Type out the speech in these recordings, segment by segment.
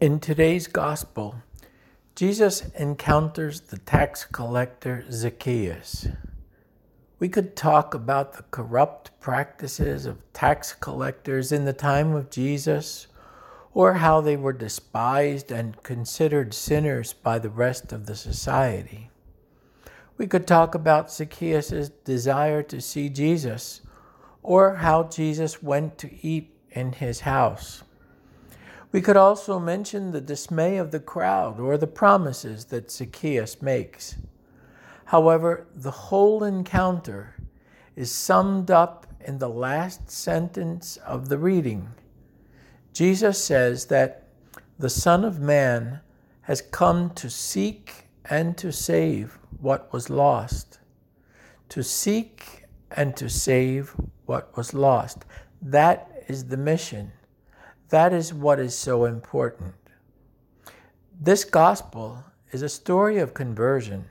In today's gospel, Jesus encounters the tax collector Zacchaeus. We could talk about the corrupt practices of tax collectors in the time of Jesus, or how they were despised and considered sinners by the rest of the society. We could talk about Zacchaeus' desire to see Jesus, or how Jesus went to eat in his house. We could also mention the dismay of the crowd or the promises that Zacchaeus makes. However, the whole encounter is summed up in the last sentence of the reading. Jesus says that the Son of Man has come to seek and to save what was lost. To seek and to save what was lost. That is the mission. That is what is so important. This gospel is a story of conversion.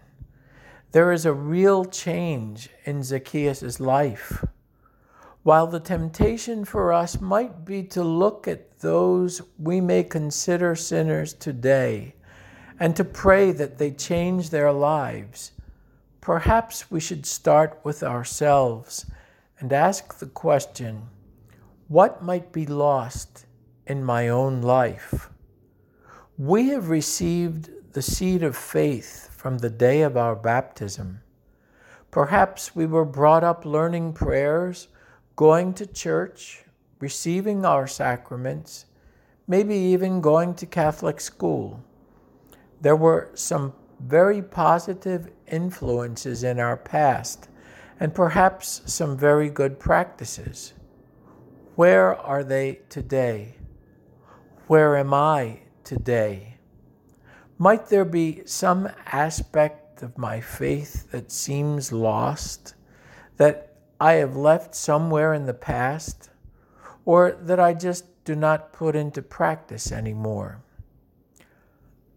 There is a real change in Zacchaeus' life. While the temptation for us might be to look at those we may consider sinners today and to pray that they change their lives, perhaps we should start with ourselves and ask the question what might be lost in my own life. We have received the seed of faith from the day of our baptism. Perhaps we were brought up learning prayers, going to church, receiving our sacraments, maybe even going to Catholic school. There were some very positive influences in our past and perhaps some very good practices. Where are they today? Where am I today? Might there be some aspect of my faith that seems lost, that I have left somewhere in the past, or that I just do not put into practice anymore?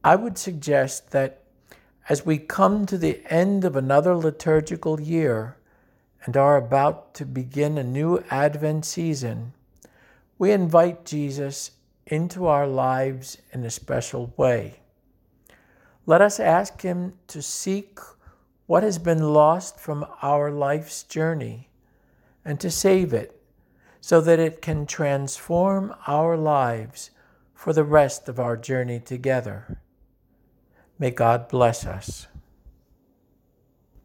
I would suggest that as we come to the end of another liturgical year and are about to begin a new Advent season, we invite Jesus into our lives in a special way. Let us ask Him to seek what has been lost from our life's journey and to save it so that it can transform our lives for the rest of our journey together. May God bless us.